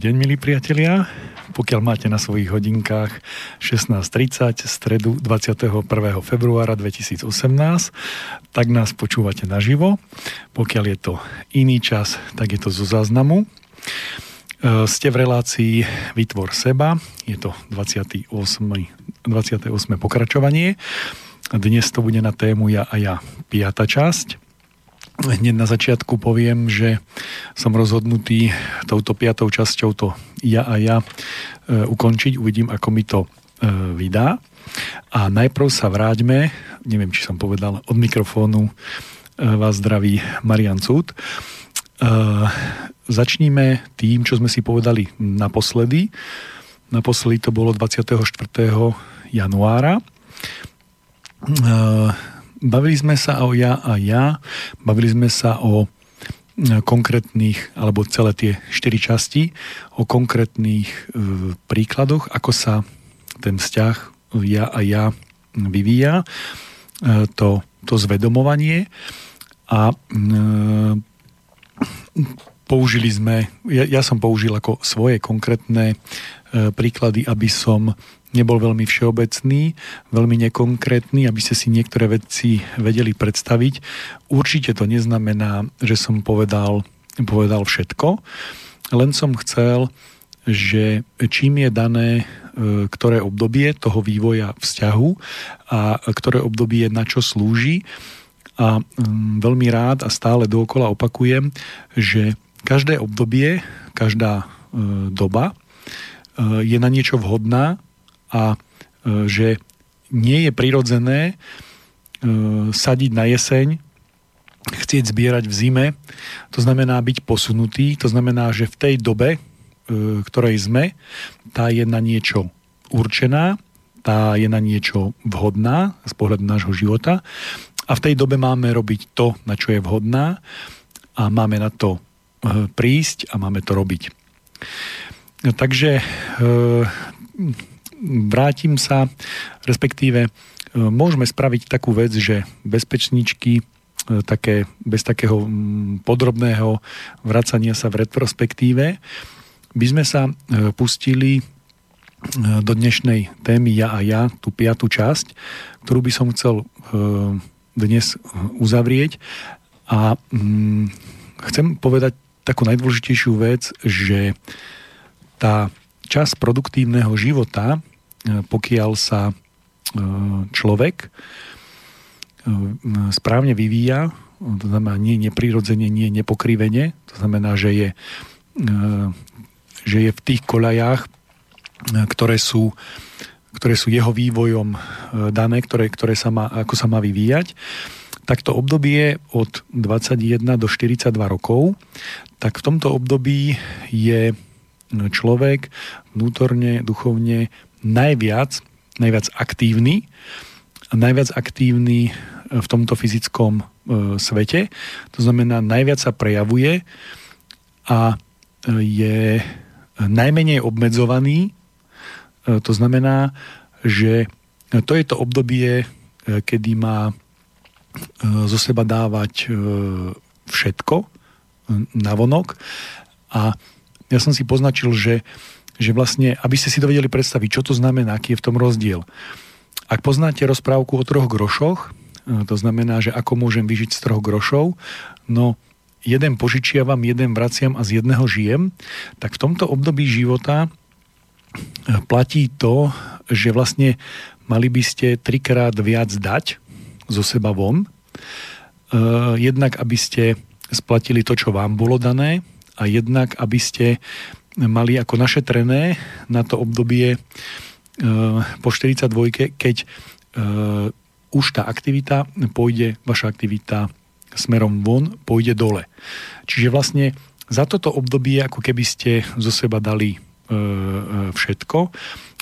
Dobrý deň, milí priatelia. Pokiaľ máte na svojich hodinkách 16.30 stredu 21. februára 2018, tak nás počúvate naživo. Pokiaľ je to iný čas, tak je to zo záznamu. E, ste v relácii Vytvor seba, je to 28. 28. pokračovanie. Dnes to bude na tému Ja a ja, piata časť. Hneď na začiatku poviem, že som rozhodnutý touto piatou časťou to ja a ja e, ukončiť. Uvidím, ako mi to e, vydá. A najprv sa vráťme, neviem, či som povedal, od mikrofónu e, vás zdraví Marian Cud. Začníme tým, čo sme si povedali naposledy. Naposledy to bolo 24. januára Bavili sme sa o ja a ja, bavili sme sa o e, konkrétnych, alebo celé tie štyri časti, o konkrétnych e, príkladoch, ako sa ten vzťah ja a ja vyvíja, e, to, to zvedomovanie. A e, použili sme, ja, ja som použil ako svoje konkrétne príklady, aby som nebol veľmi všeobecný, veľmi nekonkrétny, aby ste si niektoré veci vedeli predstaviť. Určite to neznamená, že som povedal, povedal všetko, len som chcel, že čím je dané e, ktoré obdobie toho vývoja vzťahu a ktoré obdobie na čo slúži. A mm, veľmi rád a stále dookola opakujem, že každé obdobie, každá e, doba e, je na niečo vhodná a e, že nie je prirodzené e, sadiť na jeseň, chcieť zbierať v zime, to znamená byť posunutý, to znamená, že v tej dobe, e, ktorej sme, tá je na niečo určená, tá je na niečo vhodná z pohľadu nášho života a v tej dobe máme robiť to, na čo je vhodná a máme na to prísť a máme to robiť. Takže vrátim sa, respektíve e, môžeme spraviť takú vec, že bezpečničky e, také, bez takého podrobného vracania sa v retrospektíve, by sme sa e, pustili do dnešnej témy Ja a ja, tú piatú časť, ktorú by som chcel dnes uzavrieť. A chcem povedať takú najdôležitejšiu vec, že tá čas produktívneho života pokiaľ sa e, človek e, správne vyvíja, to znamená nie neprirodzene, nie nepokrivene, to znamená, že je, že je v tých koľajách, ktoré sú, ktoré sú jeho vývojom dané, ktoré, ktoré sa má, ako sa má vyvíjať, tak to obdobie od 21 do 42 rokov, tak v tomto období je človek vnútorne, duchovne najviac, najviac aktívny, najviac aktívny v tomto fyzickom e, svete. To znamená, najviac sa prejavuje a e, je najmenej obmedzovaný. E, to znamená, že to je to obdobie, kedy má zo seba dávať všetko na vonok. A ja som si poznačil, že že vlastne, aby ste si to vedeli predstaviť, čo to znamená, aký je v tom rozdiel. Ak poznáte rozprávku o troch grošoch, e, to znamená, že ako môžem vyžiť z troch grošov, no jeden požičiavam, jeden vraciam a z jedného žijem, tak v tomto období života e, platí to, že vlastne mali by ste trikrát viac dať zo seba von, e, jednak aby ste splatili to, čo vám bolo dané a jednak aby ste mali ako našetrené na to obdobie e, po 42, keď e, už tá aktivita pôjde, vaša aktivita smerom von, pôjde dole. Čiže vlastne za toto obdobie, ako keby ste zo seba dali e, všetko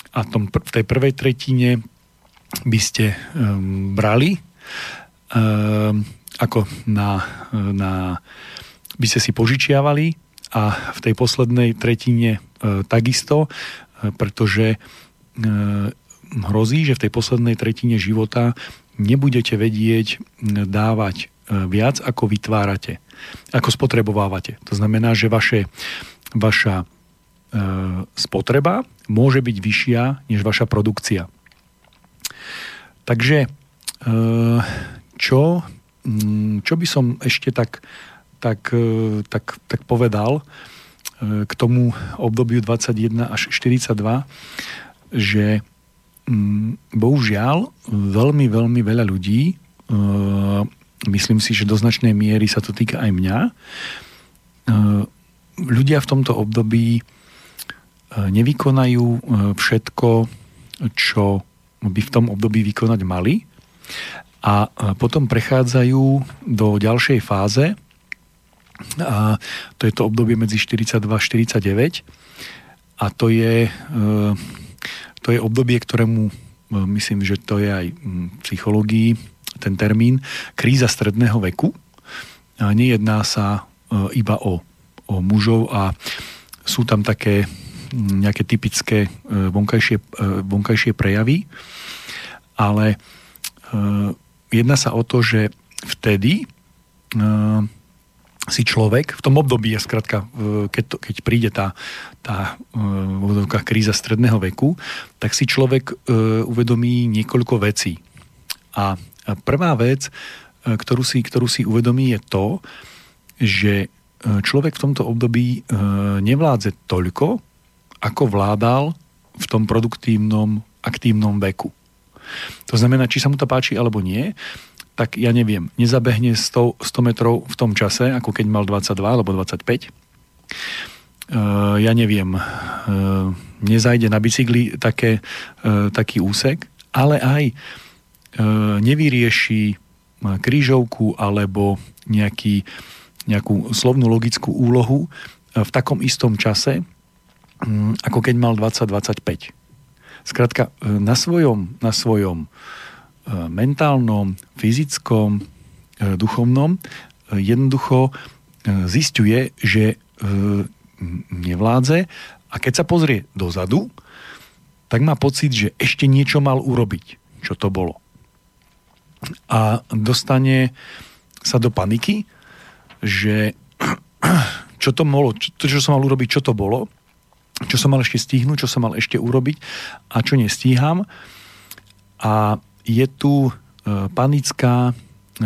a tom, v tej prvej tretine by ste brali ako na, na by ste si požičiavali a v tej poslednej tretine e, takisto, e, pretože e, hrozí, že v tej poslednej tretine života nebudete vedieť dávať viac, ako vytvárate, ako spotrebovávate. To znamená, že vaše, vaša spotreba môže byť vyššia než vaša produkcia. Takže čo, mm, čo by som ešte tak, tak, tak, tak povedal k tomu obdobiu 21 až 42, že mm, bohužiaľ veľmi, veľmi veľa ľudí myslím si, že do značnej miery sa to týka aj mňa. E, ľudia v tomto období e, nevykonajú e, všetko, čo by v tom období vykonať mali a potom prechádzajú do ďalšej fáze a to je to obdobie medzi 42 a 49 a to je, to je obdobie, ktorému myslím, že to je aj v psychológii ten termín kríza stredného veku. A nejedná sa e, iba o, o mužov a sú tam také nejaké typické e, vonkajšie, e, vonkajšie prejavy, ale jedná sa o to, že vtedy si človek, v tom období je skratka, keď, to, keď príde tá, tá kríza stredného veku, tak si človek uvedomí niekoľko vecí. A Prvá vec, e, ktorú si, ktorú si uvedomí, je to, že e, človek v tomto období e, nevládze toľko, ako vládal v tom produktívnom, aktívnom veku. To znamená, či sa mu to páči alebo nie, tak ja neviem, nezabehne 100, 100 metrov v tom čase, ako keď mal 22 alebo 25. Ja neviem, nezajde na bicykli také, taký úsek, ale aj nevyrieši krížovku alebo nejaký, nejakú slovnú logickú úlohu v takom istom čase, mm, ako keď mal 20-25. Skrátka, na svojom, na svojom mentálnom, fyzickom, duchovnom jednoducho zistuje, že nevládze a keď sa pozrie dozadu, tak má pocit, že ešte niečo mal urobiť. Čo to bolo? a dostane sa do paniky, že čo to bolo, čo, čo som mal urobiť, čo to bolo, čo som mal ešte stihnúť, čo som mal ešte urobiť a čo nestíham. A je tu e, panická, e,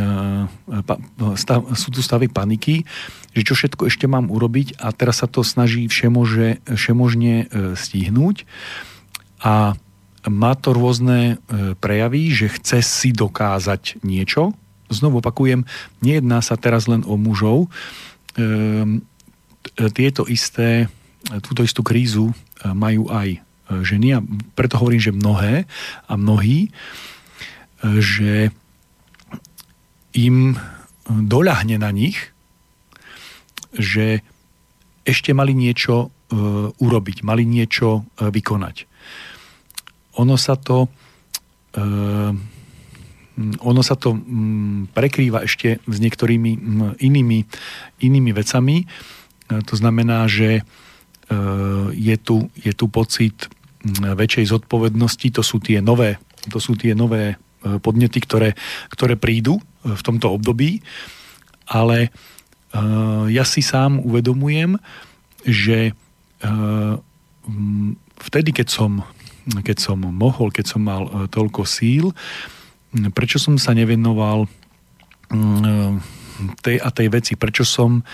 stav, sú tu stavy paniky, že čo všetko ešte mám urobiť a teraz sa to snaží všemože, všemožne e, stihnúť. A má to rôzne e, prejavy, že chce si dokázať niečo. Znovu opakujem, nejedná sa teraz len o mužov. Tieto isté, túto istú krízu e, majú aj e, ženy a preto hovorím, že mnohé a mnohí, že im doľahne na nich, že ešte mali niečo urobiť, mali niečo vykonať ono sa to uh, ono sa to um, prekrýva ešte s niektorými um, inými, inými vecami. To znamená, že je, tu, je tu pocit um, väčšej zodpovednosti, to sú tie nové, to sú tie nové podnety, ktoré, ktoré prídu uh, v tomto období, ale uh, ja si sám uvedomujem, že uh, vtedy, keď som keď som mohol, keď som mal toľko síl, prečo som sa nevenoval tej a tej veci, prečo som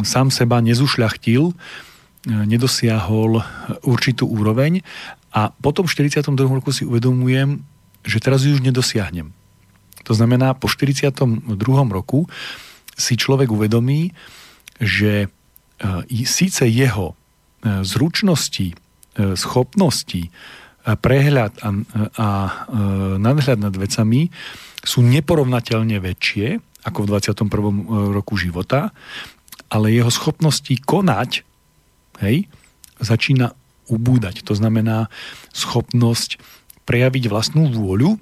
sám seba nezušľachtil, nedosiahol určitú úroveň a potom v 42. roku si uvedomujem, že teraz ju už nedosiahnem. To znamená, po 42. roku si človek uvedomí, že e, síce jeho zručnosti E, schopnosti, prehľad a, a e, nadhľad nad vecami sú neporovnateľne väčšie ako v 21. E, roku života, ale jeho schopnosti konať hej, začína ubúdať. To znamená schopnosť prejaviť vlastnú vôľu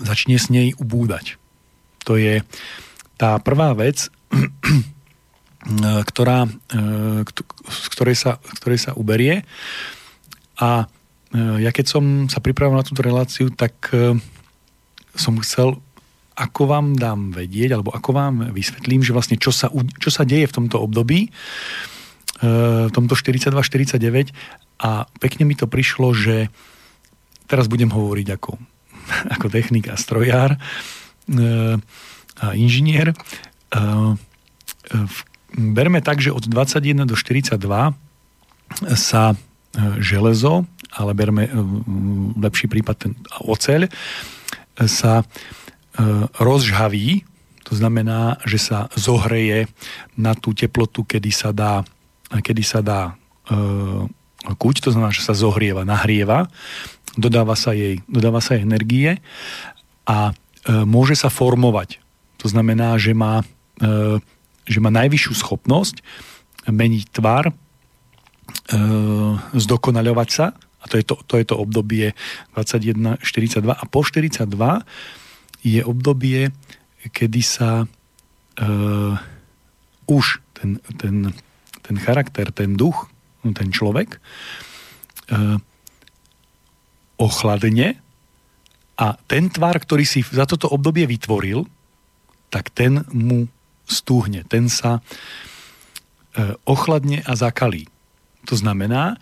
začne s nej ubúdať. To je tá prvá vec, E, ktorá, e, z ktorej sa, ktorej sa uberie. A e, ja keď som sa pripravil na túto reláciu, tak som chcel, ako vám dám vedieť, alebo ako vám vysvetlím, že vlastne čo sa, čo sa deje v tomto období, v tomto 42-49 a pekne mi to prišlo, že teraz budem hovoriť ako, ako technik a strojár a inžinier. Berme tak, že od 21 do 42 sa železo, ale berme lepší prípad ten oceľ, sa rozžhaví, to znamená, že sa zohreje na tú teplotu, kedy sa dá, kedy sa dá e, kuť, to znamená, že sa zohrieva, nahrieva, dodáva sa jej, dodáva sa jej energie a e, môže sa formovať. To znamená, že má, e, že má najvyššiu schopnosť meniť tvar, e, zdokonaľovať sa, a to je to, to, je to obdobie 21-42 a po 42 je obdobie, kedy sa uh, už ten, ten, ten charakter, ten duch, ten človek uh, ochladne a ten tvar, ktorý si za toto obdobie vytvoril, tak ten mu stúhne, ten sa uh, ochladne a zakalí. To znamená,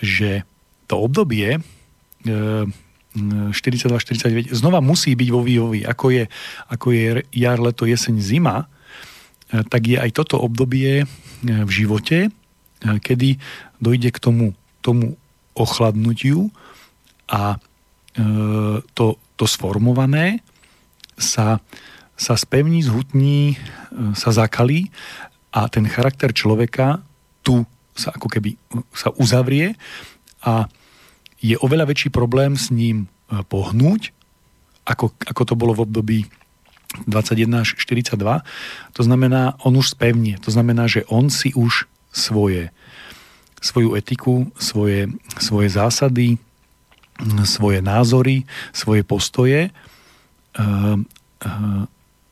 že to obdobie uh, 42-49 znova musí byť vo vývoji, ako je, ako je jar, leto, jeseň, zima, e, tak je aj toto obdobie e, v živote, e, kedy dojde k tomu, tomu ochladnutiu a to, to sformované sa, sa spevní, zhutní, sa zakalí a ten charakter človeka tu sa ako keby sa uzavrie a je oveľa väčší problém s ním e, pohnúť, ako, ako to bolo v období 21 až 42. To znamená, on už spevnie. To znamená, že on si už svoje, svoju etiku, svoje, svoje zásady, svoje názory, svoje postoje uh, uh,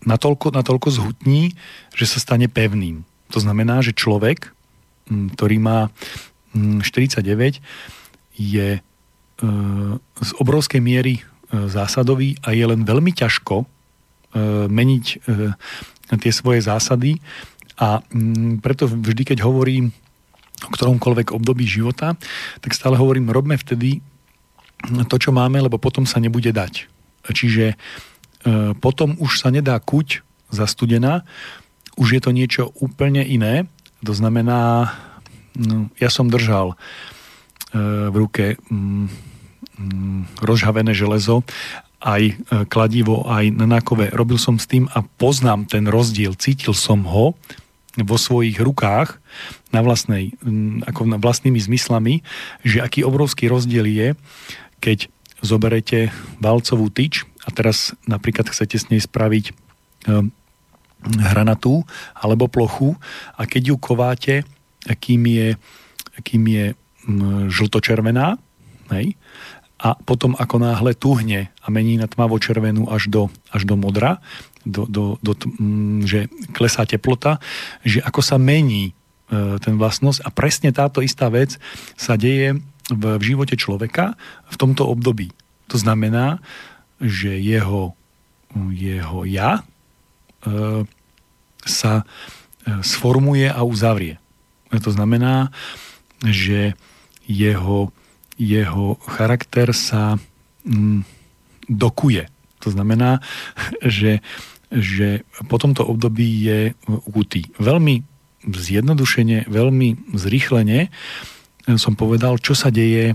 natoľko, natoľko zhutní, že sa stane pevným. To znamená, že človek, ktorý má 49, je z obrovskej miery e, zásadový a je len veľmi ťažko e, meniť e, tie svoje zásady a preto vždy, keď hovorím o ktoromkoľvek období života, tak stále hovorím, robme vtedy to, čo máme, lebo potom sa nebude dať. Čiže potom už sa nedá kuť zastudená, už je to niečo úplne iné. To znamená, no, ja som držal v ruke mm, Mm, rozhavené železo, aj e, kladivo, aj na nákove. Robil som s tým a poznám ten rozdiel. Cítil som ho vo svojich rukách na vlastnej, mm, ako na vlastnými zmyslami, že aký obrovský rozdiel je, keď zoberete valcovú tyč a teraz napríklad chcete s nej spraviť e, hranatú alebo plochu a keď ju kováte, akým je, akým je mm, žltočervená, hej, a potom ako náhle tuhne a mení na tmavo-červenú až do, až do modra, do, do, do, m, že klesá teplota, že ako sa mení e, ten vlastnosť a presne táto istá vec sa deje v, v živote človeka v tomto období. To znamená, že jeho, jeho ja e, sa e, sformuje a uzavrie. To znamená, že jeho jeho charakter sa mm, dokuje. To znamená, že, že po tomto období je ukutý. Veľmi zjednodušene, veľmi zrýchlene som povedal, čo sa deje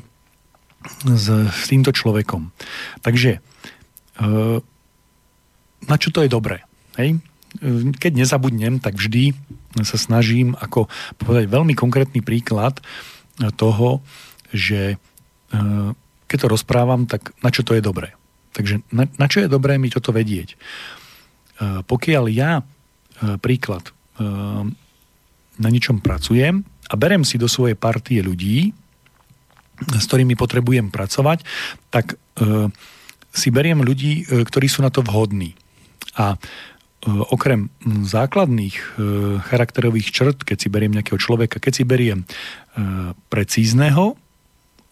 s, s týmto človekom. Takže e, na čo to je dobré? Hej? Keď nezabudnem, tak vždy sa snažím ako povedať veľmi konkrétny príklad toho, že Eh, keď to rozprávam, tak na čo to je dobré? Takže na, na čo je dobré mi toto vedieť? Pokiaľ ja príklad na ničom pracujem a berem si do svojej partie ľudí, s ktorými potrebujem pracovať, tak si beriem ľudí, ktorí sú na to vhodní. A okrem základných charakterových črt, keď si beriem nejakého človeka, keď si beriem precízneho,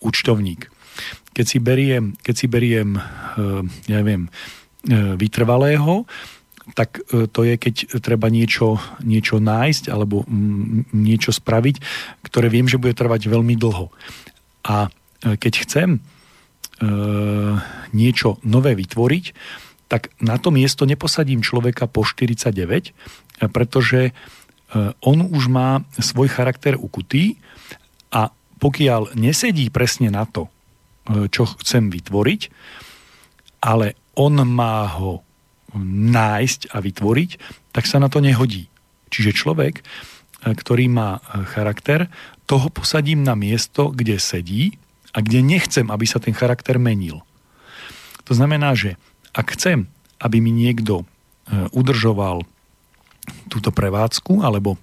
účtovník. Keď si beriem, keď si beriem eh, ja neviem, eh, vytrvalého, tak e, to je, keď treba niečo, niečo nájsť alebo niečo spraviť, ktoré viem, že bude trvať veľmi dlho. A e, keď chcem e, niečo nové vytvoriť, tak na to miesto neposadím človeka po 49, pretože on už má svoj charakter ukutý a pokiaľ nesedí presne na to, čo chcem vytvoriť, ale on má ho nájsť a vytvoriť, tak sa na to nehodí. Čiže človek, e, ktorý má e, charakter, toho posadím na miesto, kde sedí a kde nechcem, aby sa ten charakter menil. To znamená, že ak chcem, aby mi niekto e, udržoval túto prevádzku alebo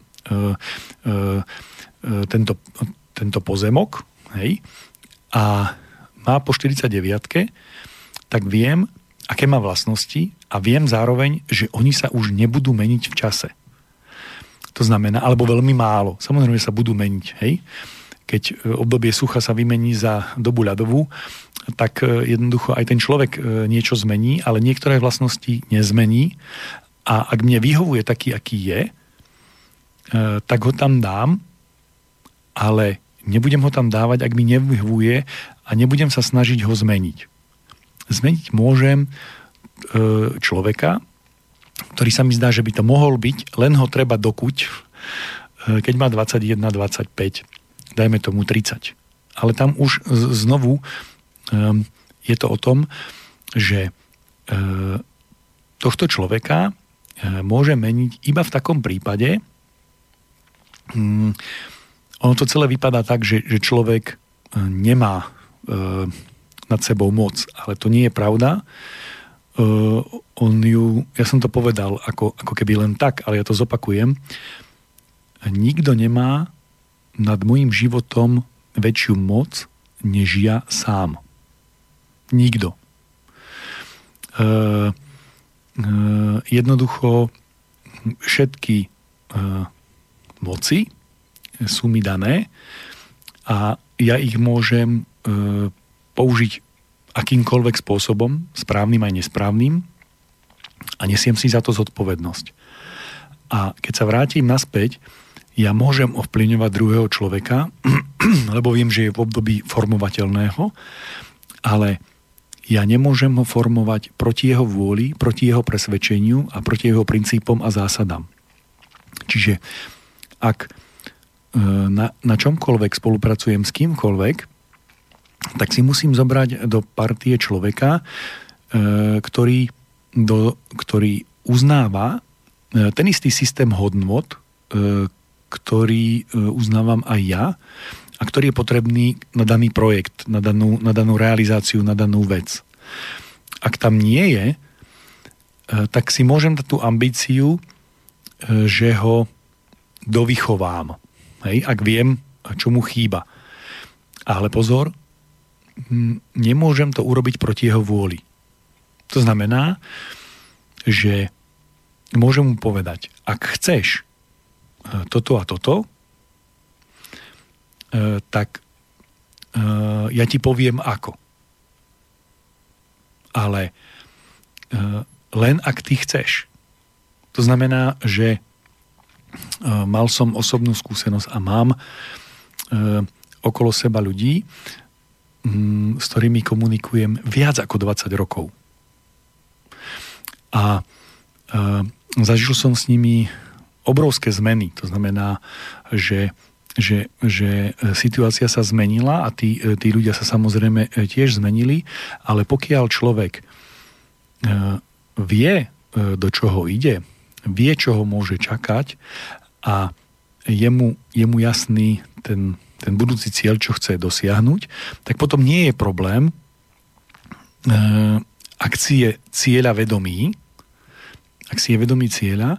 tento, tento pozemok hej, a má po 49 tak viem, aké má vlastnosti a viem zároveň, že oni sa už nebudú meniť v čase. To znamená, alebo veľmi málo. Samozrejme, sa budú meniť. Hej? Keď e, obdobie sucha sa vymení za dobu ľadovú, tak e, jednoducho aj ten človek e, niečo zmení, ale niektoré vlastnosti nezmení. A ak mne vyhovuje taký, aký je, tak ho tam dám, ale nebudem ho tam dávať, ak mi nevyhovuje a nebudem sa snažiť ho zmeniť zmeniť môžem e, človeka, ktorý sa mi zdá, že by to mohol byť, len ho treba dokuť, e, keď má 21, 25, dajme tomu 30. Ale tam už znovu e, je to o tom, že tohto človeka môže meniť iba v takom prípade, mm, ono to celé vypadá tak, že, že človek nemá nad sebou moc. Ale to nie je pravda. Uh, on ju, ja som to povedal ako, ako keby len tak, ale ja to zopakujem. Nikto nemá nad môjim životom väčšiu moc, než ja sám. Nikto. Uh, uh, jednoducho všetky uh, moci sú mi dané a ja ich môžem použiť akýmkoľvek spôsobom, správnym aj nesprávnym a nesiem si za to zodpovednosť. A keď sa vrátim naspäť, ja môžem ovplyvňovať druhého človeka, lebo viem, že je v období formovateľného, ale ja nemôžem ho formovať proti jeho vôli, proti jeho presvedčeniu a proti jeho princípom a zásadám. Čiže ak e, na, na čomkoľvek spolupracujem s kýmkoľvek, tak si musím zobrať do partie človeka, e, ktorý, do, ktorý uznáva e, ten istý systém hodnot, e, ktorý uznávam aj ja a ktorý je potrebný na daný projekt, na danú, na danú realizáciu, na danú vec. Ak tam nie je, tak si môžem dať tú ambíciu, že ho dovychovám. Hej, ak viem, čo mu chýba. Ale pozor, nemôžem to urobiť proti jeho vôli. To znamená, že môžem mu povedať, ak chceš e, toto a toto, e, tak e, ja ti poviem ako. Ale len ak ty chceš. To znamená, že mal som osobnú skúsenosť a mám okolo seba ľudí, s ktorými komunikujem viac ako 20 rokov. A e, zažil som s nimi obrovské zmeny. To znamená, že, že, že situácia sa zmenila a tí, tí ľudia sa samozrejme tiež zmenili, ale pokiaľ človek e, vie, e, do čoho ide, vie, čo ho môže čakať a je mu, je mu jasný ten ten budúci cieľ, čo chce dosiahnuť, tak potom nie je problém, e, ak si je cieľa vedomý, ak si je vedomý cieľa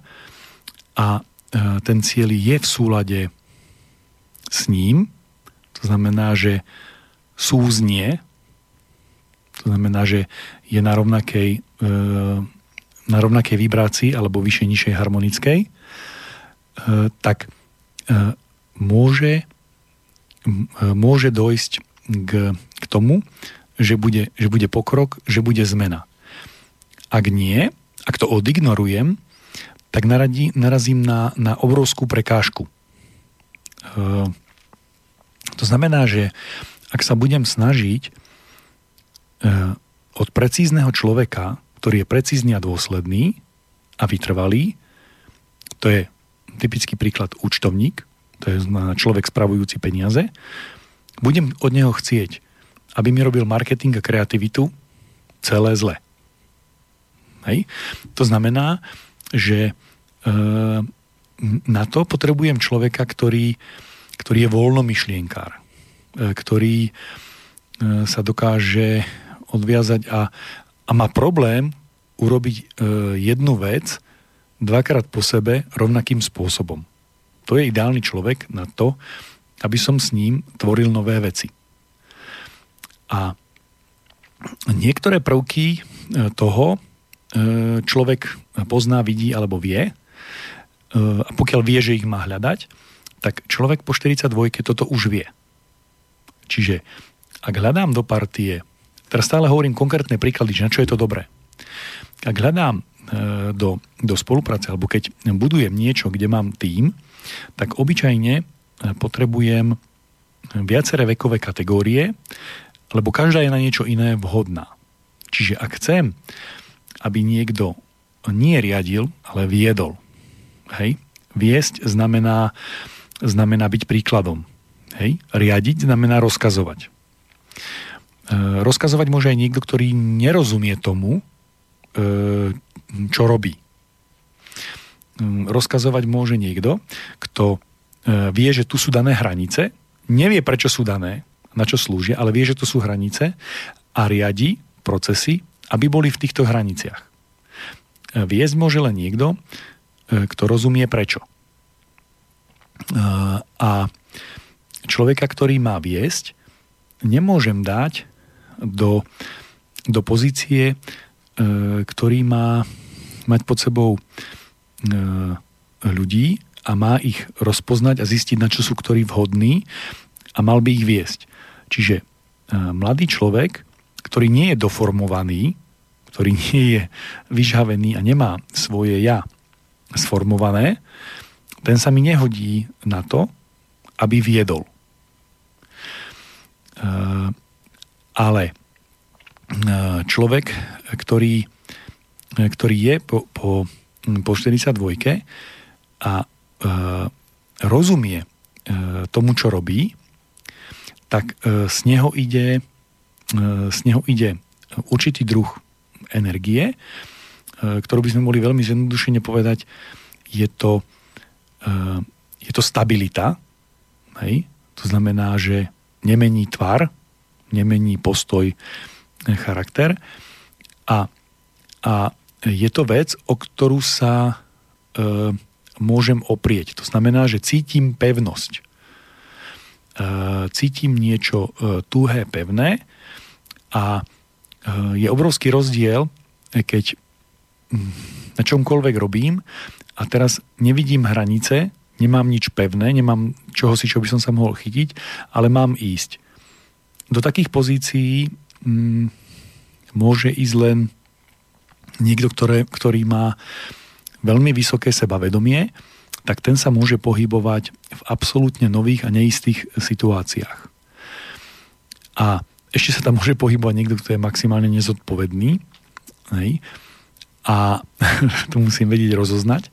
a e, ten cieľ je v súlade s ním, to znamená, že súznie, to znamená, že je na rovnakej, e, na rovnakej vibrácii alebo vyššej, nižšej harmonickej, tak môže môže dojsť k, k tomu, že bude, že bude pokrok, že bude zmena. Ak nie, ak to odignorujem, tak naradí, narazím na, na obrovskú prekážku. E, to znamená, že ak sa budem snažiť e, od precízneho človeka, ktorý je precízny a dôsledný a vytrvalý, to je typický príklad účtovník, to je človek spravujúci peniaze, budem od neho chcieť, aby mi robil marketing a kreativitu celé zle. Hej? To znamená, že na to potrebujem človeka, ktorý, ktorý je voľnomyšlienkár, e, ktorý e, sa dokáže odviazať a, a má problém urobiť e, jednu vec dvakrát po sebe rovnakým spôsobom. To je ideálny človek na to, aby som s ním tvoril nové veci. A niektoré prvky toho človek pozná, vidí alebo vie a pokiaľ vie, že ich má hľadať, tak človek po 42 toto už vie. Čiže ak hľadám do partie, teraz stále hovorím konkrétne príklady, na čo je to dobré. Ak hľadám e, do, do spolupráce, alebo keď budujem niečo, kde mám tým, tak obyčajne e, potrebujem viaceré vekové kategórie, lebo každá je na niečo iné vhodná. Čiže ak chcem, aby niekto nie riadil, ale viedol, Hej? Viesť znamená, znamená byť príkladom. Hej? Riadiť znamená rozkazovať. E, rozkazovať môže aj niekto, ktorý nerozumie tomu, e, čo robí. E, rozkazovať môže niekto, kto e, vie, že tu sú dané hranice, nevie, prečo sú dané, na čo slúžia, ale vie, že to sú hranice a riadi procesy, aby boli v týchto hraniciach. E, viesť môže len niekto, E, kto rozumie prečo. A človeka, ktorý má viesť, nemôžem dať do, do pozície, ktorý má mať pod sebou ľudí a má ich rozpoznať a zistiť, na čo sú ktorí vhodní a mal by ich viesť. Čiže mladý človek, ktorý nie je doformovaný, ktorý nie je vyžhavený a nemá svoje ja, sformované, ten sa mi nehodí na to, aby viedol. Uh, ale človek, ktorý, ktorý je po, po, po 42 a uh, rozumie tomu, čo robí, tak z neho ide, z neho ide určitý druh energie, E, ktorú by sme mohli veľmi zjednodušene povedať, je to, e, je to stabilita. Hej? To znamená, že nemení tvar, nemení postoj, e, charakter a, a je to vec, o ktorú sa e, môžem oprieť. To znamená, že cítim pevnosť. E, cítim niečo e, tuhé, pevné a e, je obrovský rozdiel, keď na čomkoľvek robím a teraz nevidím hranice, nemám nič pevné, nemám čoho si, čo by som sa mohol chytiť, ale mám ísť. Do takých pozícií mm, môže ísť len niekto, ktoré, ktorý má veľmi vysoké sebavedomie, tak ten sa môže pohybovať v absolútne nových a neistých situáciách. A ešte sa tam môže pohybovať niekto, kto je maximálne nezodpovedný. Hej a to musím vedieť rozoznať,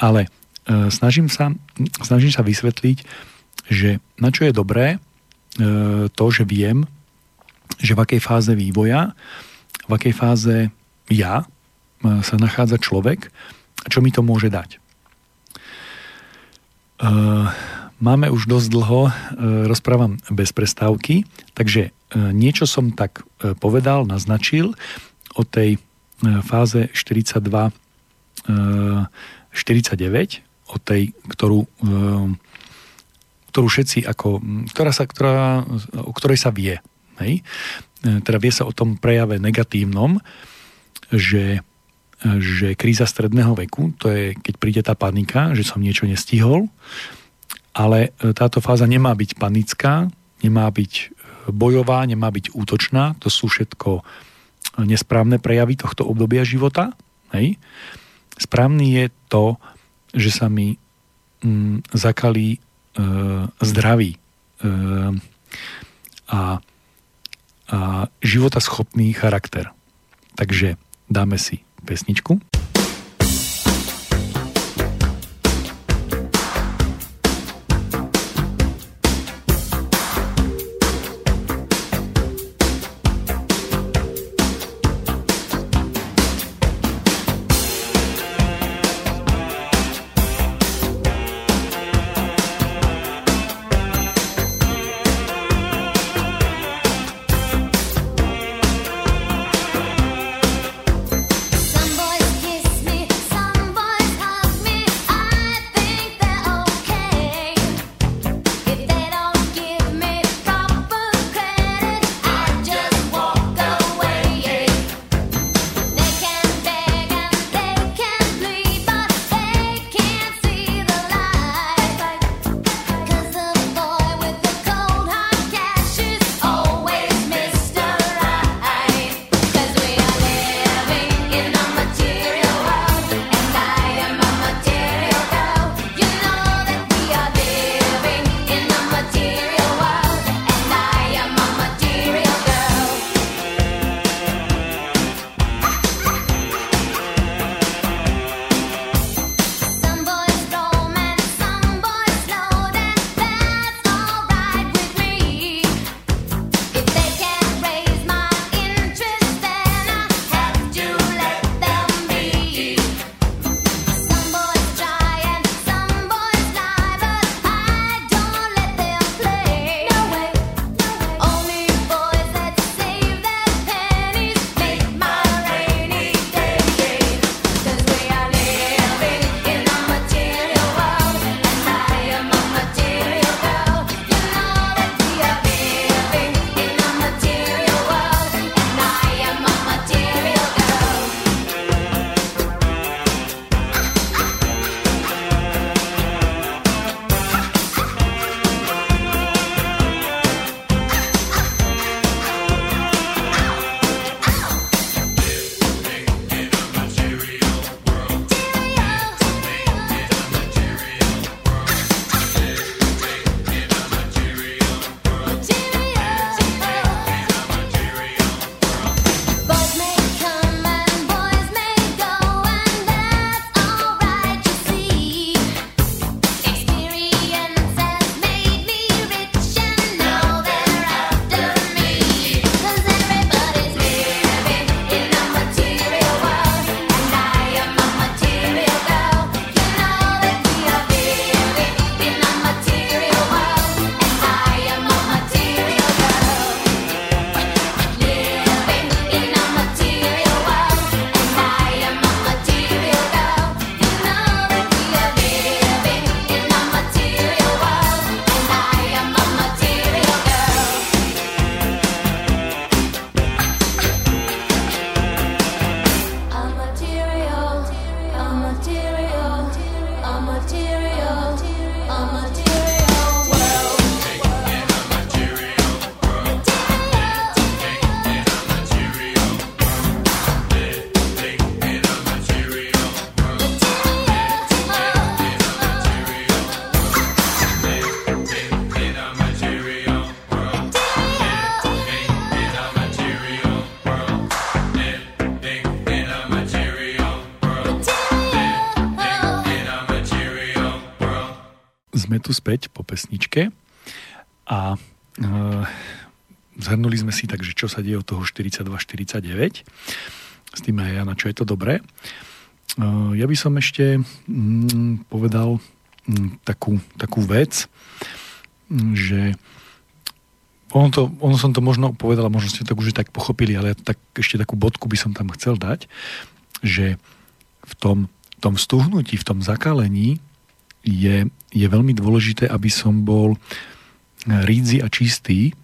ale e, snažím sa, snažím sa vysvetliť, že na čo je dobré e, to, že viem, že v akej fáze vývoja, v akej fáze ja e, sa nachádza človek a čo mi to môže dať. Máme už dosť dlho, rozprávam bez prestávky, takže niečo som tak povedal, naznačil o tej E, fáze 42 49, o tej, ktorú, e, ktorú všetci ako, ktorá sa, ktorá, o ktorej sa vie. Hej? E, teda vie sa o tom prejave negatívnom, že, že kríza stredného veku, to je keď príde tá panika, že som niečo nestihol, ale táto fáza nemá byť panická, nemá byť bojová, nemá byť útočná, to sú všetko nesprávne prejavy tohto obdobia života. Hej? Správny je to, že sa mi mm, zakalí e, zdravý e, a, a životaschopný charakter. Takže dáme si pesničku. Čo sa deje od toho 42-49 s tým aj ja, na čo je to dobré. E, ja by som ešte mm, povedal mm, takú, takú vec, že ono, to, ono som to možno povedal, možno ste to už tak pochopili, ale tak, ešte takú bodku by som tam chcel dať, že v tom, tom stuhnutí, v tom zakalení je, je veľmi dôležité, aby som bol rídzi a čistý.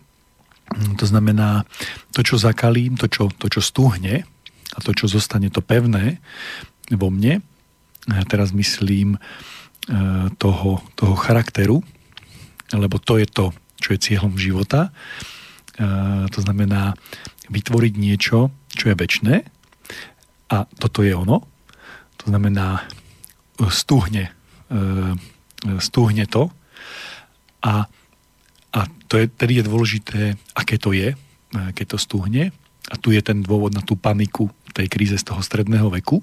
To znamená, to, čo zakalím, to, čo, to, čo stúhne a to, čo zostane to pevné vo mne, a teraz myslím e, toho, toho charakteru, lebo to je to, čo je cieľom života. E, to znamená vytvoriť niečo, čo je väčné a toto je ono. to znamená stuhne, stuhne to a, a to je, tedy je dôležité, aké to je, keď to stuhne. A tu je ten dôvod na tú paniku tej kríze z toho stredného veku.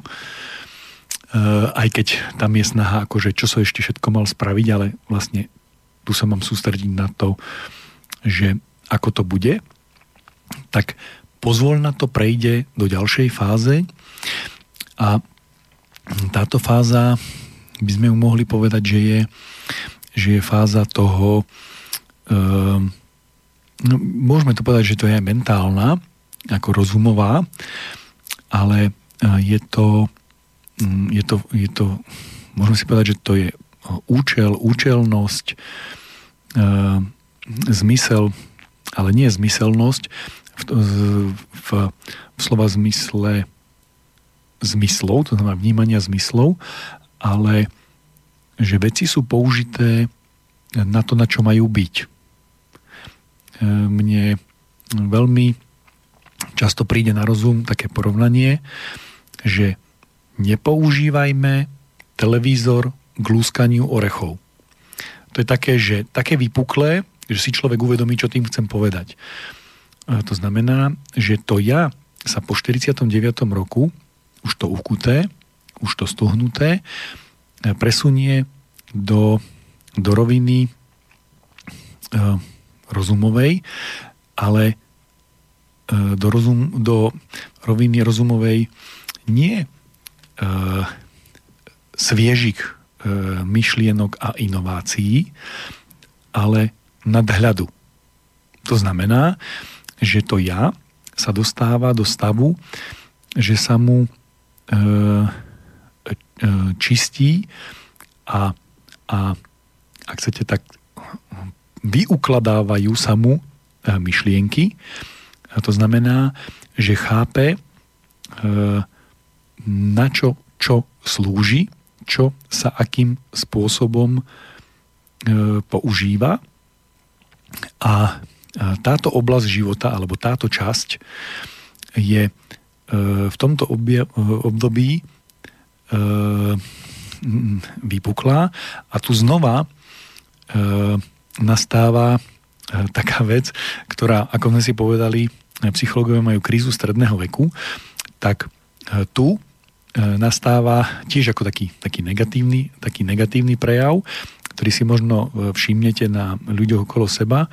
Aj keď tam je snaha, akože čo sa ešte všetko mal spraviť, ale vlastne tu sa mám sústrediť na to, že ako to bude, tak pozvolna to prejde do ďalšej fáze. A táto fáza by sme ju mohli povedať, že je, že je fáza toho, e, no, môžeme to povedať, že to je aj mentálna, ako rozumová, ale eh, je to, mm, je to, je to môžeme si povedať, že to je účel, účelnosť, e, zmysel, ale nie zmyselnosť, v, v, v slova zmysle zmyslov, to znamená vnímania zmyslov, ale že veci sú použité na to, na čo majú byť. E, mne veľmi často príde na rozum také porovnanie, že nepoužívajme televízor k lúskaniu orechov. To je také, že také vypuklé, že si človek uvedomí, čo tým chcem povedať. To znamená, že to ja sa po 49. roku, už to ukuté, už to stuhnuté, presunie do, do roviny e, rozumovej, ale e, do, rozum, do roviny rozumovej nie e, sviežik e, myšlienok a inovácií, ale nadhľadu. To znamená, že to ja sa dostáva do stavu, že sa mu e, e, čistí a, a ak chcete, tak vyukladávajú sa mu e, myšlienky. A to znamená, že chápe, e, na čo, čo slúži, čo sa akým spôsobom e, používa a táto oblasť života alebo táto časť je v tomto období vypuklá a tu znova nastáva taká vec, ktorá, ako sme si povedali, psychológovia majú krízu stredného veku, tak tu nastáva tiež ako taký, taký, negatívny, taký negatívny prejav, ktorý si možno všimnete na ľuďoch okolo seba,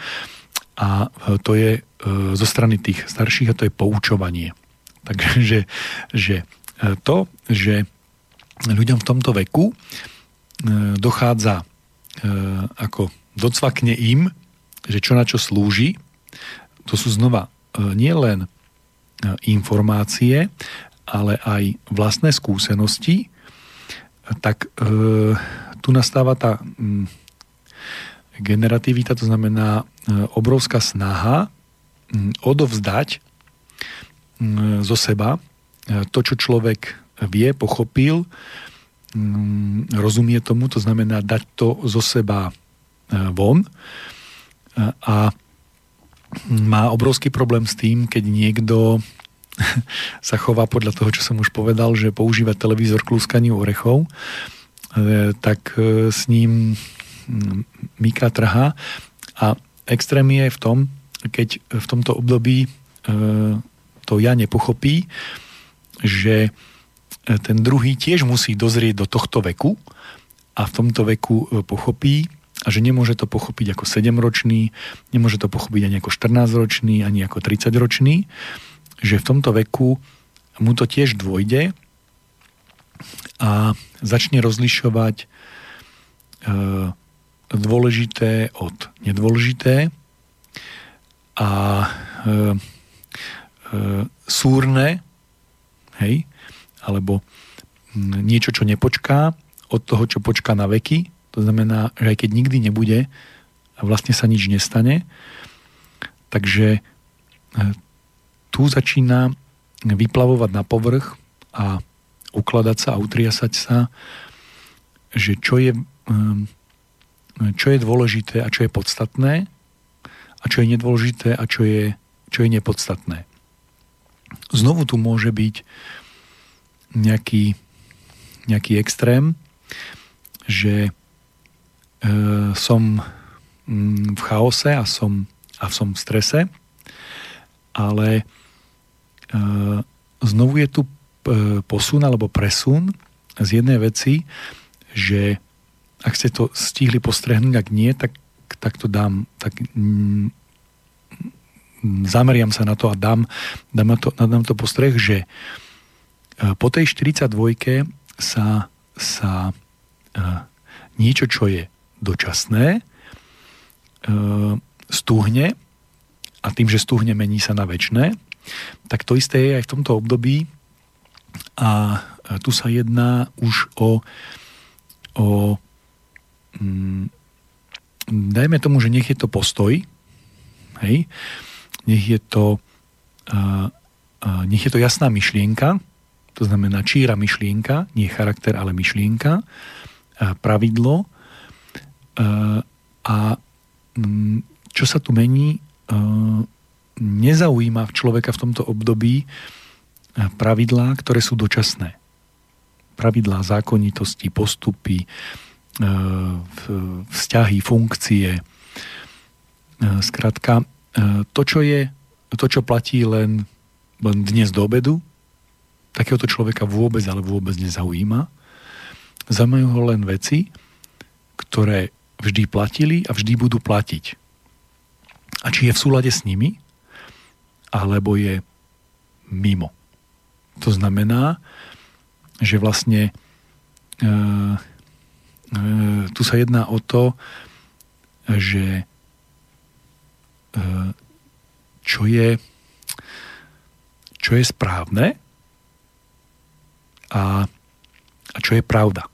a to je e, zo strany tých starších a to je poučovanie. Takže že e, to, že ľuďom v tomto veku e, dochádza ako docvakne im, že čo na čo slúži, to sú znova nie len informácie, ale aj vlastné skúsenosti, tak tu nastáva tá generativita, to znamená e, obrovská snaha odovzdať zo seba e, to, čo človek vie, pochopil, rozumie tomu, to znamená dať to zo seba e, von. A má obrovský problém s tým, keď niekto sa chová podľa toho, čo som už povedal, že používa televízor k lúskaniu orechov, tak s ním Mika trhá. A extrém je v tom, keď v tomto období to ja nepochopí, že ten druhý tiež musí dozrieť do tohto veku a v tomto veku pochopí a že nemôže to pochopiť ako 7-ročný, nemôže to pochopiť ani ako 14-ročný, ani ako 30-ročný, že v tomto veku mu to tiež dôjde a začne rozlišovať dôležité od nedôležité a e, e, súrne, hej, alebo niečo, čo nepočká od toho, čo počká na veky. To znamená, že aj keď nikdy nebude, vlastne sa nič nestane. Takže e, tu začína vyplavovať na povrch a ukladať sa a utriasať sa, že čo je čo je dôležité a čo je podstatné a čo je nedôležité a čo je, čo je nepodstatné. Znovu tu môže byť nejaký nejaký extrém, že som mm, v chaose a som, a som v strese, ale e, znovu je tu e, posun alebo presun z jednej veci, že ak ste to stihli postrehnúť, ak nie, tak, tak to dám, tak mm, zameriam sa na to a dám, dám, to, dám to postreh, že e, po tej 42 sa, sa niečo, čo je dočasné, uh, stúhne a tým, že stúhne, mení sa na väčšie, tak to isté je aj v tomto období. A tu sa jedná už o, o mm, dajme tomu, že nech je to postoj, hej, nech je to, uh, uh, nech je to jasná myšlienka, to znamená číra myšlienka, nie charakter, ale myšlienka, uh, pravidlo a um, čo sa tu mení, uh, nezaujíma človeka v tomto období pravidlá, ktoré sú dočasné. Pravidlá zákonitosti, postupy, vzťahy, funkcie. Skrátka, E, to, čo je, to, čo platí len, len dnes do obedu, takéhoto človeka vôbec, ale vôbec nezaujíma. Zaujímajú ho len veci, ktoré vždy platili a vždy budú platiť. A či je v súlade s nimi, alebo je mimo. To znamená, že vlastne e, e, tu sa jedná o to, že E, čo je, čo je správne a, a čo je pravda.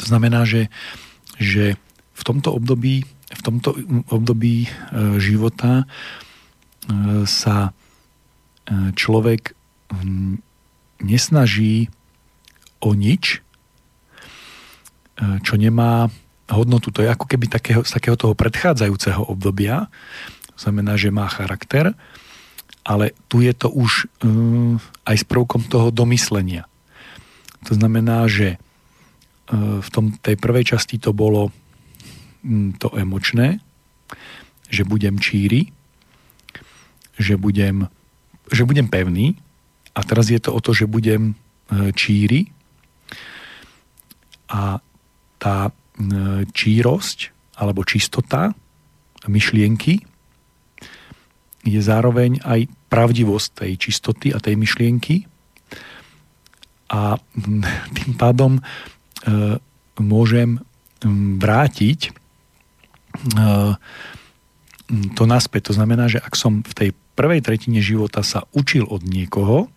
To znamená, že, že v tomto období, v tomto období e, života e, sa človek nesnaží o nič, čo nemá hodnotu. To je ako keby takého, z takého toho predchádzajúceho obdobia. Znamená, že má charakter, ale tu je to už aj s prvkom toho domyslenia. To znamená, že v tom, tej prvej časti to bolo um, to emočné, že budem číri, že budem, že budem pevný a teraz je to o to, že budem uh, číri a tá čírosť alebo čistota myšlienky je zároveň aj pravdivosť tej čistoty a tej myšlienky. A tým pádom e, môžem vrátiť e, to naspäť. To znamená, že ak som v tej prvej tretine života sa učil od niekoho,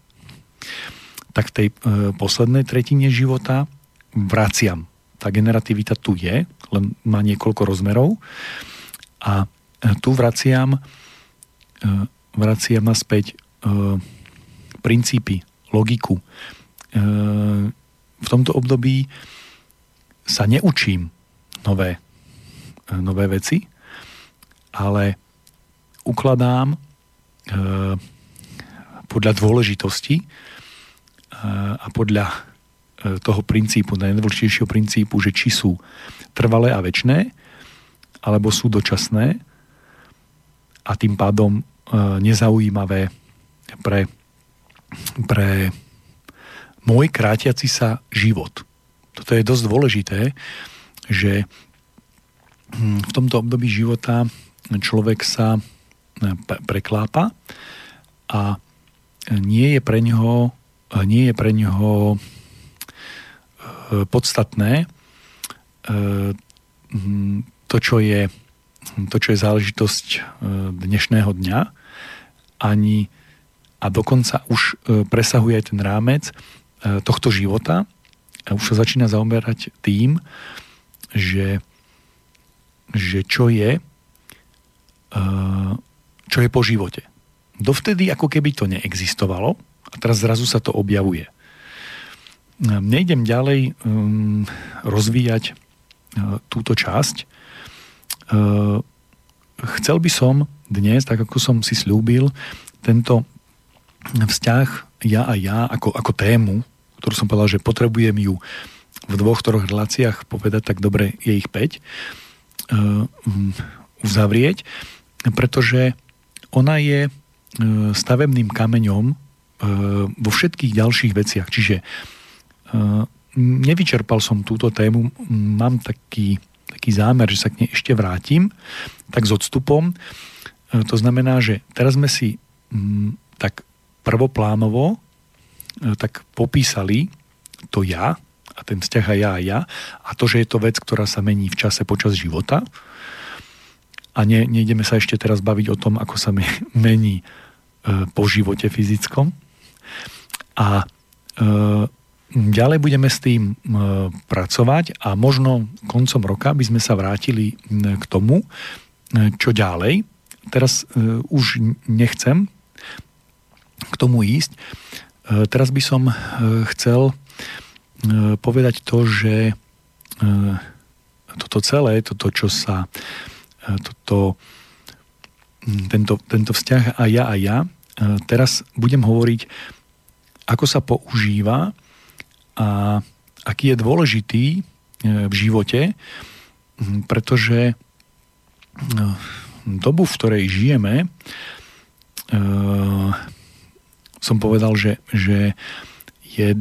tak v tej e, poslednej tretine života vraciam tá generativita tu je, len má niekoľko rozmerov a e, tu vraciam e, vraciam naspäť e, princípy, logiku. V tomto období sa neučím nové, nové veci, ale ukladám podľa dôležitosti a podľa E, toho princípu, najdôležitejšieho princípu, že či sú trvalé a väčné, alebo sú dočasné a tým pádom e, nezaujímavé pre, pre môj krátiaci sa život. Toto je dosť dôležité, že hm, v tomto období života človek sa e, preklápa a nie je pre ňoho, nie je pre ňoho podstatné e, to, čo je, to, čo je záležitosť e, dnešného dňa, ani a dokonca už presahuje ten rámec tohto života a už sa začína zaoberať tým, že, že čo je čo je po živote. Dovtedy ako keby to neexistovalo a teraz zrazu sa to objavuje. Nejdem ďalej um, rozvíjať uh, túto časť. Uh, chcel by som dnes, tak ako som si slúbil, tento vzťah ja a ja ako, ako tému, ktorú som povedal, že potrebujem ju v dvoch, troch reláciách povedať, tak dobre, je ich 5, uzavrieť, pretože ona je stavebným kameňom vo všetkých ďalších veciach. Čiže nevyčerpal som túto tému, mám taký, taký zámer, že sa k nej ešte vrátim, tak s odstupom. To znamená, že teraz sme si tak prvoplánovo tak popísali to ja a ten vzťah a ja a ja a to, že je to vec, ktorá sa mení v čase počas života a ne, nejdeme sa ešte teraz baviť o tom, ako sa mení e, po živote fyzickom a e, ďalej budeme s tým e, pracovať a možno koncom roka by sme sa vrátili k tomu, čo ďalej. Teraz už nechcem k tomu ísť. Teraz by som chcel povedať to, že toto celé, toto, čo sa toto, tento, tento vzťah a ja a ja, teraz budem hovoriť ako sa používa a aký je dôležitý e, v živote, pretože e, dobu, v ktorej žijeme, e, som povedal, že, že je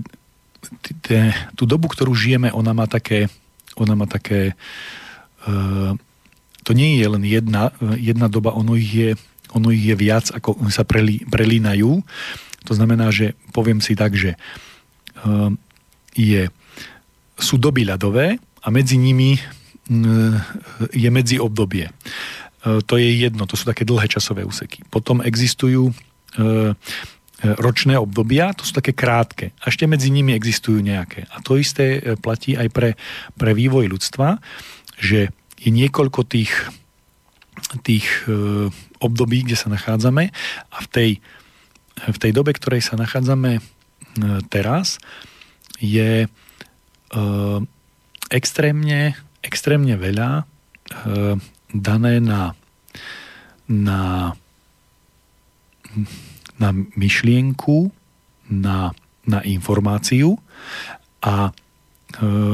tú dobu, ktorú žijeme, ona má také, ona má také to nie je len jedna, jedna doba, ono ich je, ono ich je viac, ako sa prelí, prelínajú. To znamená, že poviem si tak, že ehm, je, sú doby ľadové a medzi nimi mm, je medzi obdobie. Ehm, to je jedno, to sú také dlhé časové úseky. Potom existujú ročné obdobia, to sú také krátke. A ešte medzi nimi existujú nejaké. A to isté e, platí aj pre, pre vývoj ľudstva, že je niekoľko tých, tých období, kde sa nachádzame a v tej v tej dobe, ktorej sa nachádzame e, teraz, je e, extrémne, extrémne veľa e, dané na, na, na myšlienku, na, na informáciu a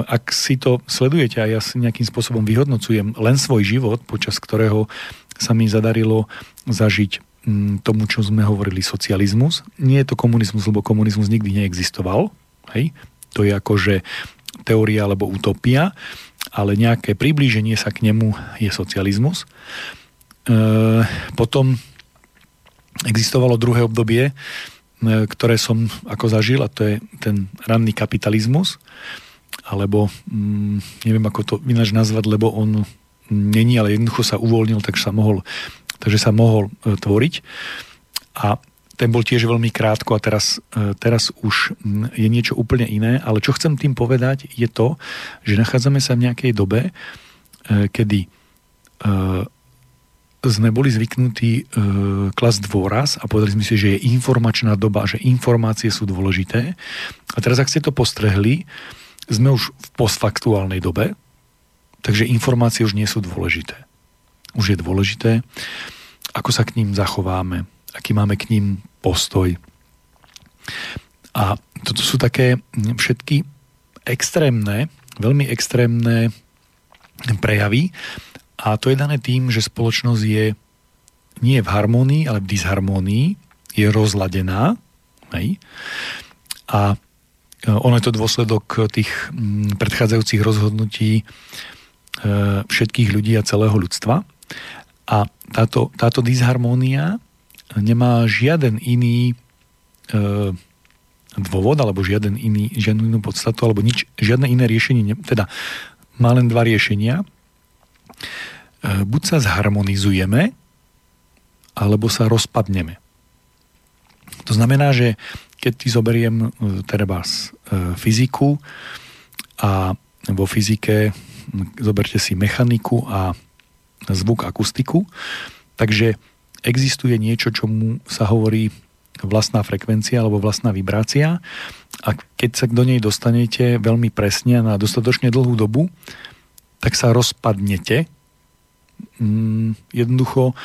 ak si to sledujete a ja si nejakým spôsobom vyhodnocujem len svoj život, počas ktorého sa mi zadarilo zažiť Mm, tomu, čo sme hovorili socializmus. Nie je to komunizmus, lebo komunizmus nikdy neexistoval. Hej? To je akože teória alebo utopia, ale nejaké priblíženie sa k nemu je socializmus. E, potom existovalo druhé obdobie, e, ktoré som ako zažil a to je ten ranný kapitalizmus alebo mm, neviem ako to ináč nazvať, lebo on není, ale jednoducho sa uvoľnil, takže sa mohol takže sa mohol e, tvoriť. A ten bol tiež veľmi krátko a teraz, e, teraz už je niečo úplne iné, ale čo chcem tým povedať je to, že nachádzame sa v nejakej dobe, e, kedy sme boli zvyknutí klas dôraz a povedali sme si, že je informačná doba, že informácie sú dôležité. A teraz, ak ste to postrehli, sme už v postfaktuálnej dobe, takže informácie už nie sú dôležité už je dôležité, ako sa k ním zachováme, aký máme k ním postoj. A toto sú také všetky extrémne, veľmi extrémne prejavy a to je dané tým, že spoločnosť je nie v harmónii, ale v disharmónii, je rozladená. Hej? A ono je to dôsledok tých predchádzajúcich rozhodnutí e, všetkých ľudí a celého ľudstva. A táto, táto disharmónia nemá žiaden iný e, dôvod, alebo žiaden iný, žiadnu inú podstatu, alebo nič, žiadne iné riešenie, teda má len dva riešenia. E, buď sa zharmonizujeme, alebo sa rozpadneme. To znamená, že keď ty zoberiem e, treba e, fyziku a vo fyzike zoberte si mechaniku a zvuk, akustiku. Takže existuje niečo, čomu sa hovorí vlastná frekvencia alebo vlastná vibrácia a keď sa do nej dostanete veľmi presne na dostatočne dlhú dobu, tak sa rozpadnete mm, jednoducho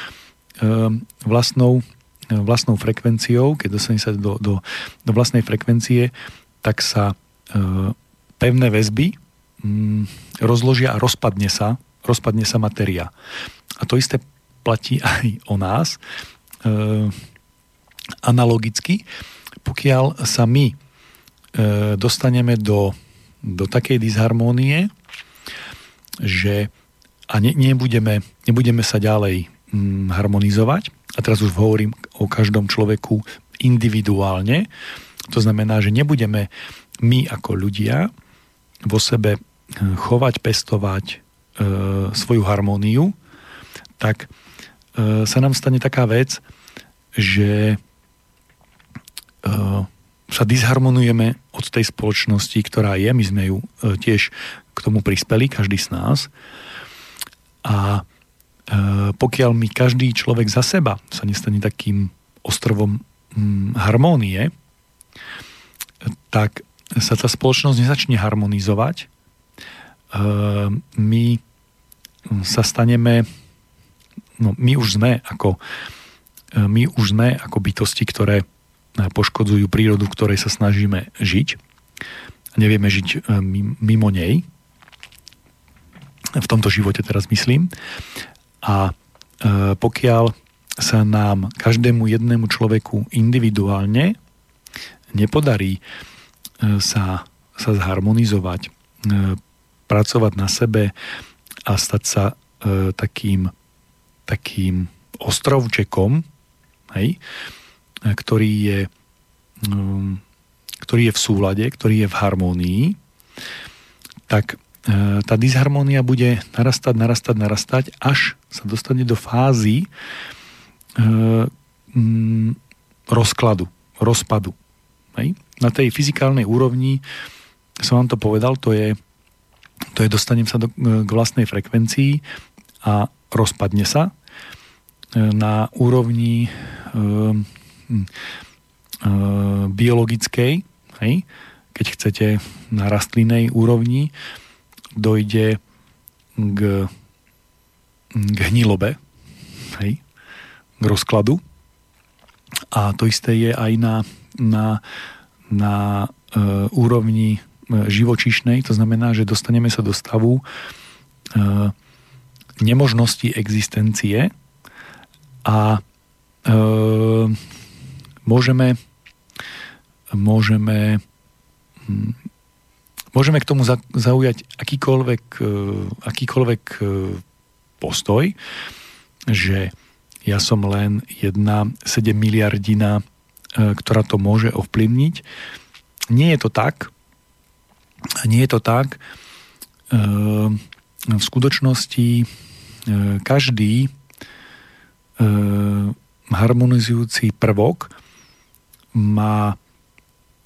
ehm, vlastnou, vlastnou frekvenciou, keď dostane sa do, do, do vlastnej frekvencie, tak sa pevné väzby mm, rozložia a rozpadne sa, rozpadne sa materia. A to isté platí aj o nás. Analogicky, pokiaľ sa my dostaneme do, do takej disharmónie, že a ne, nebudeme, nebudeme sa ďalej mm, harmonizovať. A teraz už hovorím o každom človeku individuálne. To znamená, že nebudeme my ako ľudia vo sebe hm, chovať, pestovať e, svoju harmóniu, tak e, sa nám stane taká vec, že e, sa disharmonujeme od tej spoločnosti, ktorá je. My sme ju e, tiež k tomu prispeli, každý z nás. A e, pokiaľ mi každý človek za seba sa nestane takým ostrovom hm, harmónie, tak sa tá spoločnosť nezačne harmonizovať. E, my sa staneme, no my už sme ako, my už sme ako bytosti, ktoré poškodzujú prírodu, v ktorej sa snažíme žiť. Nevieme žiť e, mimo nej. V tomto živote teraz myslím. A e, pokiaľ sa nám každému jednému človeku individuálne nepodarí e, sa, sa zharmonizovať, pracovať na sebe a stať sa takým, takým ostrovčekom, hej, ktorý je, um, ktorý je v súlade, ktorý je v harmónii, tak e, tá disharmónia bude narastať, narastať, narastať, až sa dostane do fázy mm, rozkladu, rozpadu. Na tej fyzikálnej úrovni som vám to povedal, to je, to je dostanem sa do, k vlastnej frekvencii a rozpadne sa. Na úrovni biologickej, hej, keď chcete na rastlinnej úrovni, dojde k, k hnilobe, hej, k rozkladu. A to isté je aj na, na, na e, úrovni eh, živočišnej, to znamená, že dostaneme sa do stavu e, nemožnosti existencie a e, môžeme, môžeme, hm, môžeme k tomu zaujať akýkoľvek, e, akýkoľvek e, postoj, že ja som len jedna 7 miliardina, e, ktorá to môže ovplyvniť. Nie je to tak. Nie je to tak. V skutočnosti každý harmonizujúci prvok má,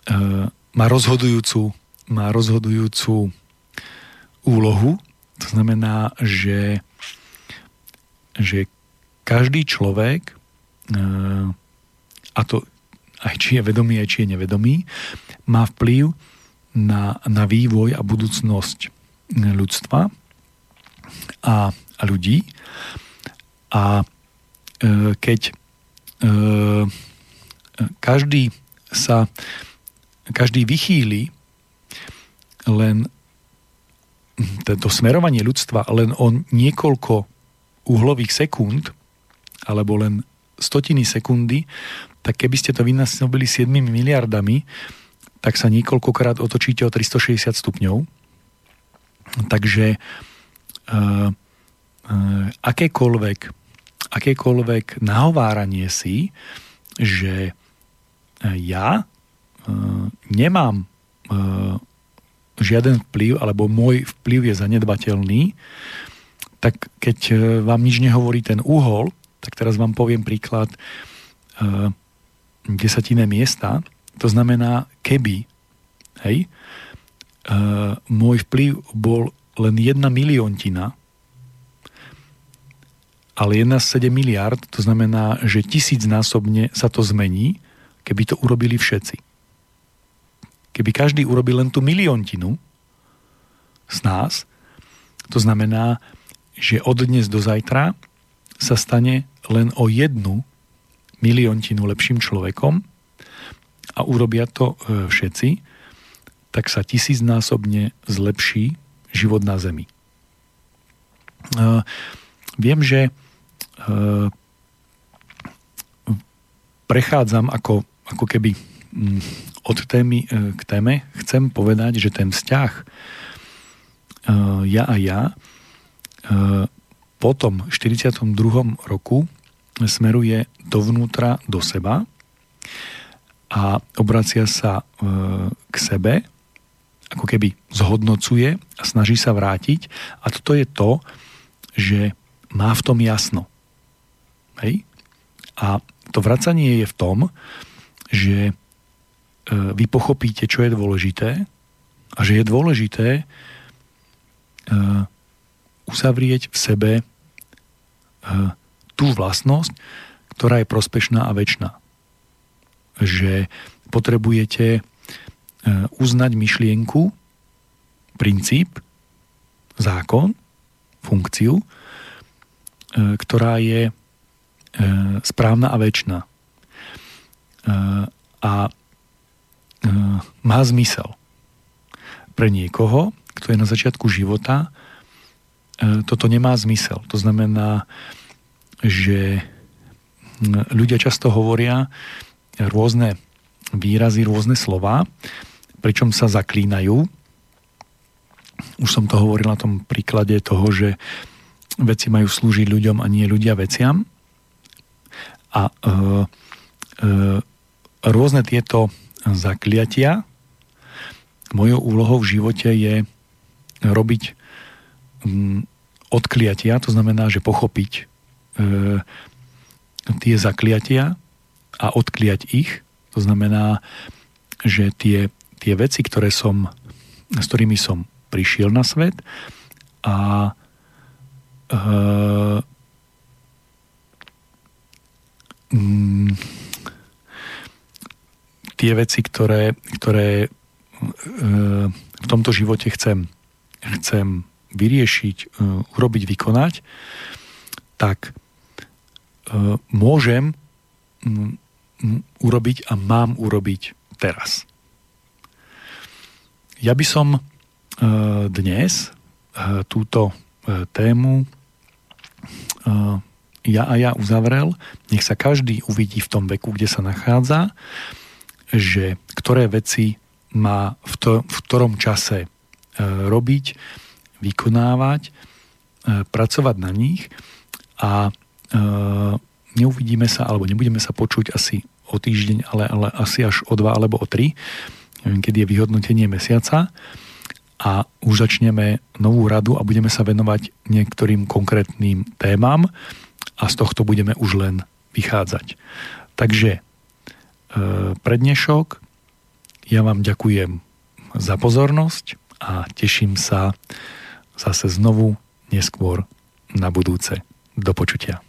e, má, rozhodujúcu, má rozhodujúcu úlohu. To znamená, že, že každý človek, e, a to aj či je vedomý, aj či je nevedomý, má vplyv na, na vývoj a budúcnosť ľudstva a, a ľudí. A e, keď každý sa, každý vychýli len to smerovanie ľudstva len o niekoľko uhlových sekúnd, alebo len stotiny sekundy, tak keby ste to vynásobili 7 miliardami, tak sa niekoľkokrát otočíte o 360 stupňov. Takže uh, akékoľvek, akékoľvek nahováranie si, že ja e, nemám e, žiaden vplyv, alebo môj vplyv je zanedbateľný, tak keď e, vám nič nehovorí ten úhol, tak teraz vám poviem príklad desatinné miesta. To znamená, keby hej, môj vplyv bol len jedna miliontina, ale jedna z 7 miliard, to znamená, že tisícnásobne sa to zmení, keby to urobili všetci. Keby každý urobil len tú miliontinu z nás, to znamená, že od dnes do zajtra sa stane len o jednu miliontinu lepším človekom a urobia to e, všetci, tak sa tisícnásobne zlepší život na Zemi. Uh, viem, že uh, prechádzam ako, ako keby um, od témy uh, k téme. Chcem povedať, že ten vzťah uh, ja a ja uh, po tom 42. roku smeruje dovnútra do seba a obracia sa e, k sebe, ako keby zhodnocuje a snaží sa vrátiť. A toto je to, že má v tom jasno. Hej? A to vracanie je v tom, že e, vy pochopíte, čo je dôležité a že je dôležité e, uzavrieť v sebe tú vlastnosť, ktorá je prospešná a väčšiná že potrebujete e, uznať myšlienku, princíp, zákon, funkciu, e, ktorá je e, správna a väčšiná. A má zmysel. Pre niekoho, kto je na začiatku života, toto nemá zmysel. To znamená, že ľudia často hovoria, rôzne výrazy, rôzne slova, pričom sa zaklínajú. Už som to hovoril na tom príklade toho, že veci majú slúžiť ľuďom a nie ľudia veciam. A e, e, rôzne tieto zakliatia mojou úlohou v živote je robiť mm, odkliatia, to znamená, že pochopiť e, tie zakliatia a odkliať ich. To znamená, že tie, tie veci, ktoré som, s ktorými som prišiel na svet a e, mm, tie veci, ktoré, ktoré e, v tomto živote chcem, chcem vyriešiť, e, urobiť, vykonať, tak e, môžem urobiť a mám urobiť teraz. Ja by som dnes túto tému ja a ja uzavrel. Nech sa každý uvidí v tom veku, kde sa nachádza, že ktoré veci má v, to, v ktorom čase robiť, vykonávať, pracovať na nich a neuvidíme sa, alebo nebudeme sa počuť asi o týždeň, ale, ale asi až o dva alebo o tri, neviem, kedy je vyhodnotenie mesiaca a už začneme novú radu a budeme sa venovať niektorým konkrétnym témam a z tohto budeme už len vychádzať. Takže e, prednešok, ja vám ďakujem za pozornosť a teším sa zase znovu neskôr na budúce. Do počutia.